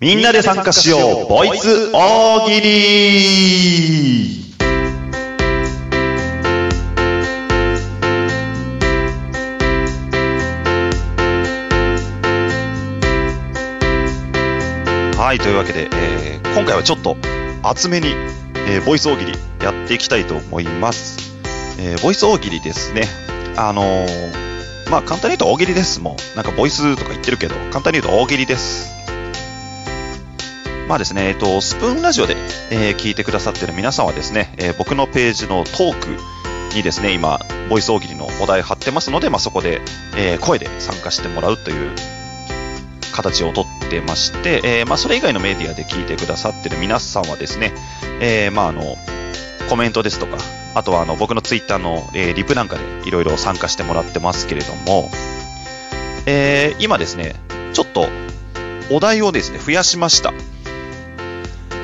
みんなで参加しようボイス大喜利はい、というわけで、えー今回はちょっと厚めに、えーボイス大喜利やっていきたいと思います。えーボイス大喜利ですね。あのーまあ簡単に言うと大喜利です。もう、なんかボイスとか言ってるけど、簡単に言うと大喜利です。まあですね、えっと、スプーンラジオで、えー聞いてくださってる皆さんはですね、えー僕のページのトークにですね、今、ボイス大喜利のお題貼ってますので、まあ、そこで、えー声で参加してもらうという形をとってまして、えまあ、それ以外のメディアで聞いてくださってる皆さんはですね、えーまあ、あの、コメントですとか、あとはあの僕のツイッターの、えーリプなんかでいろいろ参加してもらってますけれども、え今ですね、ちょっとお題をですね、増やしました。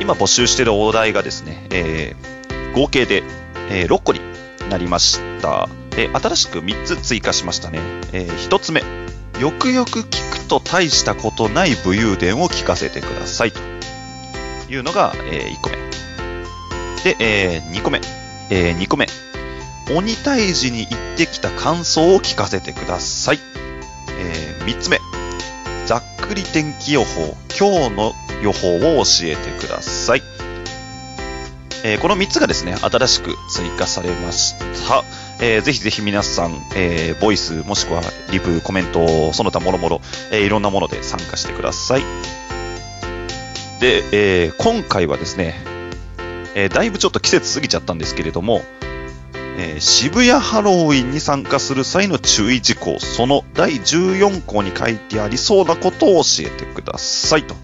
今募集しているお題がですね、えー合計で、え6個になりました。で新しく3つ追加しましたね。え1つ目、よくよく聞くと大したことない武勇伝を聞かせてくださいというのが、え1個目。で、え2個目、え2個目、鬼退治に行ってきた感想を聞かせてください。え3つ目、くり天気予報、今日の予報を教えてください。えーこの3つがですね、新しく追加されました。えーぜひぜひ皆さん、えーボイスもしくはリプ、コメント、その他もろもろ、えーいろんなもので参加してください。で、えー今回はですね、えーだいぶちょっと季節過ぎちゃったんですけれども、えー渋谷ハロウィンに参加する際の注意事項、その第14項に書いてありそうなことを教えてくださいと。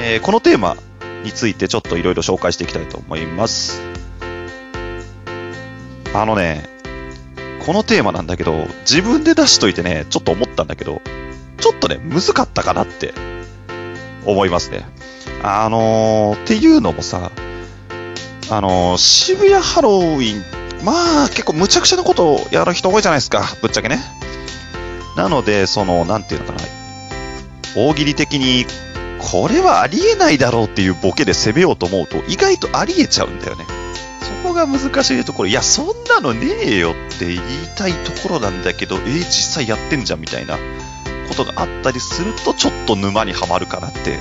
えーこのテーマについてちょっといろいろ紹介していきたいと思います。あのね、このテーマなんだけど、自分で出しといてね、ちょっと思ったんだけど、ちょっとね、難かったかなって思いますね。あのー、っていうのもさ、あのー渋谷ハロウィンっ、まあ結構無茶苦茶なことをやる人多いじゃないですか、ぶっちゃけね。なので、その、なんていうのかな、大喜利的に、これはありえないだろうっていうボケで攻めようと思うと、意外とありえちゃうんだよね。そこが難しいところ、いや、そんなのねえよって言いたいところなんだけど、えー実際やってんじゃんみたいなことがあったりすると、ちょっと沼にはまるかなって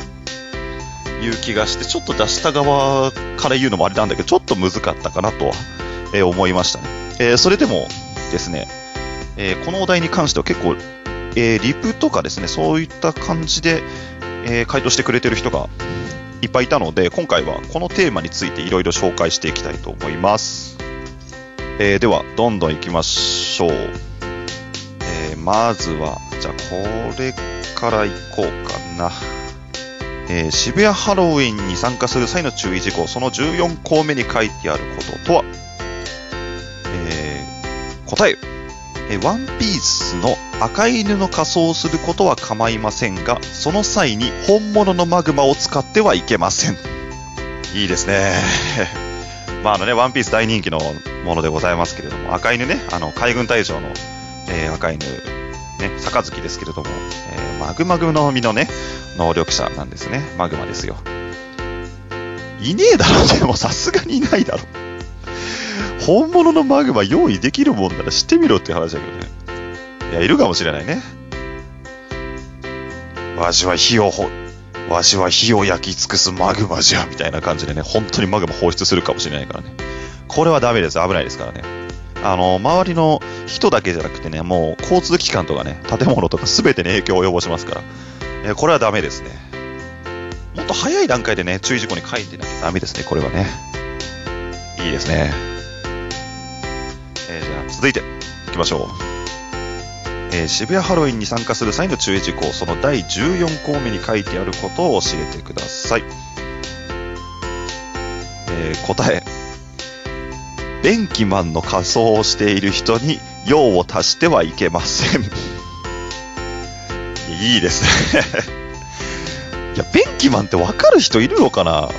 いう気がして、ちょっと出した側から言うのもあれなんだけど、ちょっと難かったかなとは、えー思いましたね。えーそれでもですね、えーこのお題に関しては結構、えーリプとかですね、そういった感じで、え回答してくれてる人がいっぱいいたので、今回はこのテーマについていろいろ紹介していきたいと思います。えーでは、どんどん行きましょう。えーまずは、じゃあこれから行こうかな。えー渋谷ハロウィンに参加する際の注意事項、その14項目に書いてあることとは、答え、えワンピースの赤犬の仮装をすることは構いませんが、その際に本物のマグマを使ってはいけません。いいですね。まああのね、ワンピース大人気のものでございますけれども、赤犬ね、あの海軍大将の、えー赤犬、ね、杯ですけれども、えーマグマグの実のね、能力者なんですね。マグマですよ。いねえだろ、でもさすがにいないだろ。本物のマグマ用意できるもんならしてみろって話だけどね。いや、いるかもしれないね。わしは火をほ、わしは火を焼き尽くすマグマじゃ、みたいな感じでね、本当にマグマ放出するかもしれないからね。これはダメです。危ないですからね。あの、周りの人だけじゃなくてね、もう交通機関とかね、建物とか全てに影響を及ぼしますから、えこれはダメですね。もっと早い段階でね、注意事項に書いてなきゃダメですね、これはね。いいですね。続いて、いきましょう。えー渋谷ハロウィンに参加する際の注意事項、その第14項目に書いてあることを教えてください。えー答え。便器マンの仮装をしている人に用を足してはいけません。いいですね。いや、便器マンってわかる人いるのかな？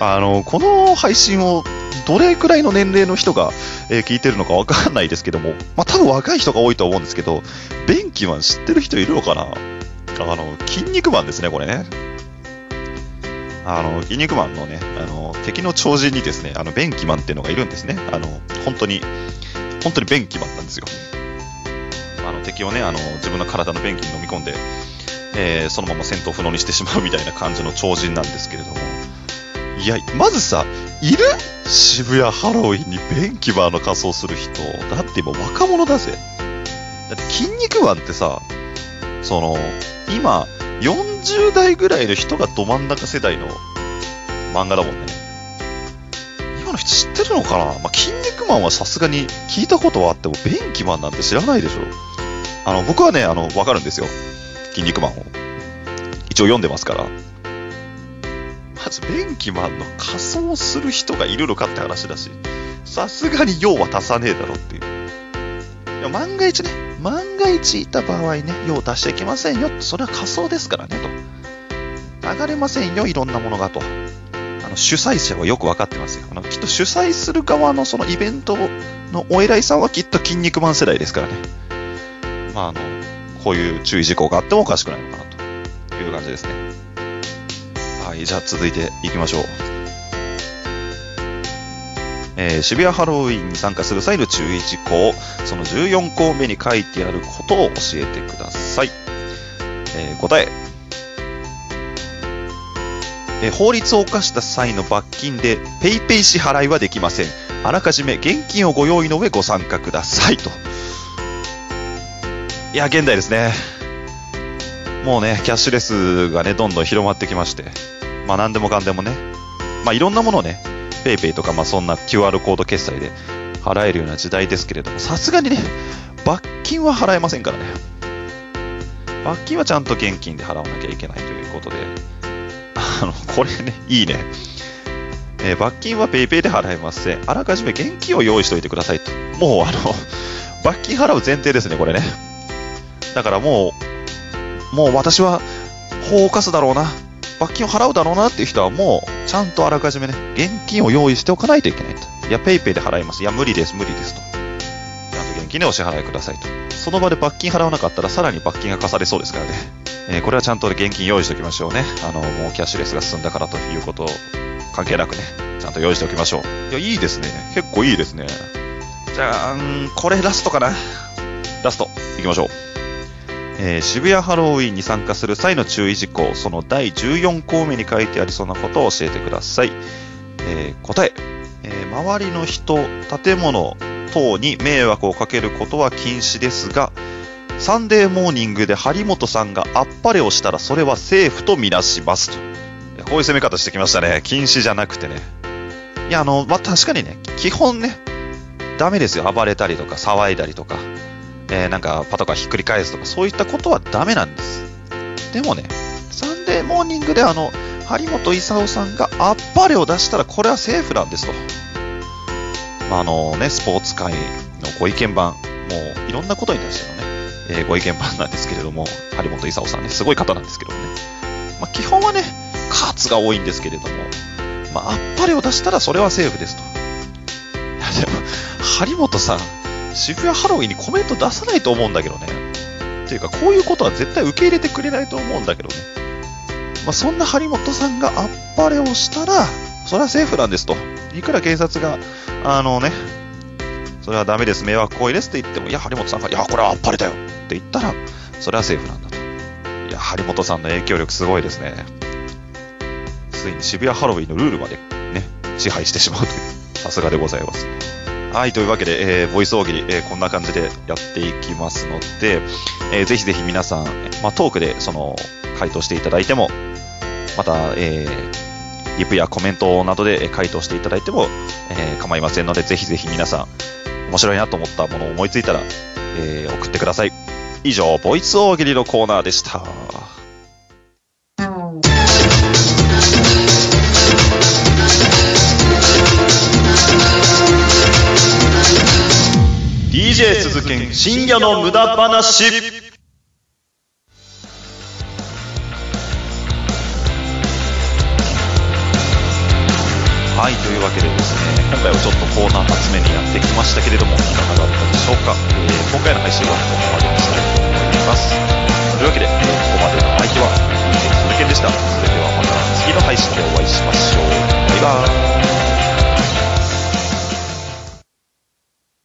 あの、この配信をどれくらいの年齢の人が、えー聞いてるのかわかんないですけども、まあ、多分若い人が多いと思うんですけど、便器マン知ってる人いるのかな？あの、筋肉マンですね、これね。あの、筋肉マンのね、あの、敵の超人にですね、あの、便器マンっていうのがいるんですね。あの、本当に、本当に便器マンなんですよ。あの、敵をね、あの、自分の体の便器に飲み込んで、えー、そのまま戦闘不能にしてしまうみたいな感じの超人なんですけれども、いや、まずさ、いる？渋谷ハロウィンに便器マンの仮装する人。だって今若者だぜ。だって筋肉マンってさ、その、今、40代ぐらいの人がど真ん中世代の漫画だもんね。今の人知ってるのかな？まあ、筋肉マンはさすがに聞いたことはあっても、便器マンなんて知らないでしょ。あの、僕はね、あの、わかるんですよ。筋肉マンを。一応読んでますから。まず、便器マンの仮装する人がいるのかって話だし、さすがに用は足さねえだろっていう。いや万が一ね、万が一いた場合ね、用足しちゃいけませんよ。それは仮想ですからね、と。流れませんよ、いろんなものが、と。あの主催者はよく分かってますよ。あのきっと主催する側のそのイベントのお偉いさんはきっと筋肉マン世代ですからね。まあ、あの、こういう注意事項があってもおかしくないのかなという感じですね。はい、じゃあ続いていきましょう。えー、渋谷ハロウィンに参加する際の注意事項、その14項目に書いてあることを教えてください。えー、答え、えー、法律を犯した際の罰金で PayPay 支払いはできません。あらかじめ現金をご用意の上ご参加くださいと。いや、現代ですね。もうね、キャッシュレスがね、どんどん広まってきまして、まあ何でもかんでもね、まあいろんなものをね、PayPay とか、まあ、そんな QR コード決済で払えるような時代ですけれども、さすがにね、罰金は払えませんからね。罰金はちゃんと現金で払わなきゃいけないということで、あの、これね、いいね。えー、罰金は PayPay で払えません。あらかじめ現金を用意しておいてくださいと。もう、あの、罰金払う前提ですね、これね。だからもう、もう私は法を犯すだろうな。罰金を払うだろうなっていう人はもう、ちゃんとあらかじめね、現金を用意しておかないといけないと。いや、PayPay で払います。いや、無理です、無理ですと。ちゃんと現金でお支払いくださいと。その場で罰金払わなかったら、さらに罰金が課されそうですからね。えー、これはちゃんと現金用意しておきましょうね。あの、もうキャッシュレスが進んだからということ関係なくね、ちゃんと用意しておきましょう。いや、いいですね。結構いいですね。じゃあ、んこれラストかな。ラスト、行きましょう。えー、渋谷ハロウィンに参加する際の注意事項、その第14項目に書いてありそうなことを教えてください。えー、答え、えー、周りの人、建物等に迷惑をかけることは禁止ですが、サンデーモーニングで張本さんがあっぱれをしたらそれはセーフとみなしますと。こういう攻め方してきましたね。禁止じゃなくてね。いや、あの、まあ、確かにね、基本ね、ダメですよ。暴れたりとか騒いだりとか。えー、なんかパトカーひっくり返すとか、そういったことはダメなんです。でもね、サンデーモーニングであの、張本勲さんがあっぱれを出したら、これはセーフなんですと。まあ、あのね、スポーツ界のご意見番、もういろんなことに対してのね、えー、ご意見番なんですけれども、張本勲さんね、すごい方なんですけどもね。まあ、基本はね、カーツが多いんですけれども、まあ、あっぱれを出したらそれはセーフですと。いや、でも、張本さん、渋谷ハロウィンにコメント出さないと思うんだけどね。っていうか、こういうことは絶対受け入れてくれないと思うんだけどね。まあ、そんな張本さんがあっぱれをしたら、それはセーフなんですと。いくら警察が、あのね、それはダメです、迷惑行為ですって言っても、いや、張本さんが、いや、これはあっぱれだよって言ったら、それはセーフなんだと。いや、張本さんの影響力すごいですね。ついに渋谷ハロウィンのルールまでね、支配してしまうという、さすがでございます。はい、というわけで、えー、ボイス大喜利、えー、こんな感じでやっていきますので、えー、ぜひぜひ皆さん、まあ、トークでその回答していただいても、また、えー、リプやコメントなどで回答していただいても、えー、構いませんので、ぜひぜひ皆さん、面白いなと思ったものを思いついたら、えー、送ってください。以上、ボイス大喜利のコーナーでした。深夜の無駄話はい、というわけでですね、今回はちょっとコーナー集めにやってきましたけれども、いかがだったでしょうか。えー、今回の配信はここまでにしたいと思います。というわけで、えー、ここまでの相手は DJ 鈴研でした。それではまた次の配信でお会いしましょう。バイバイ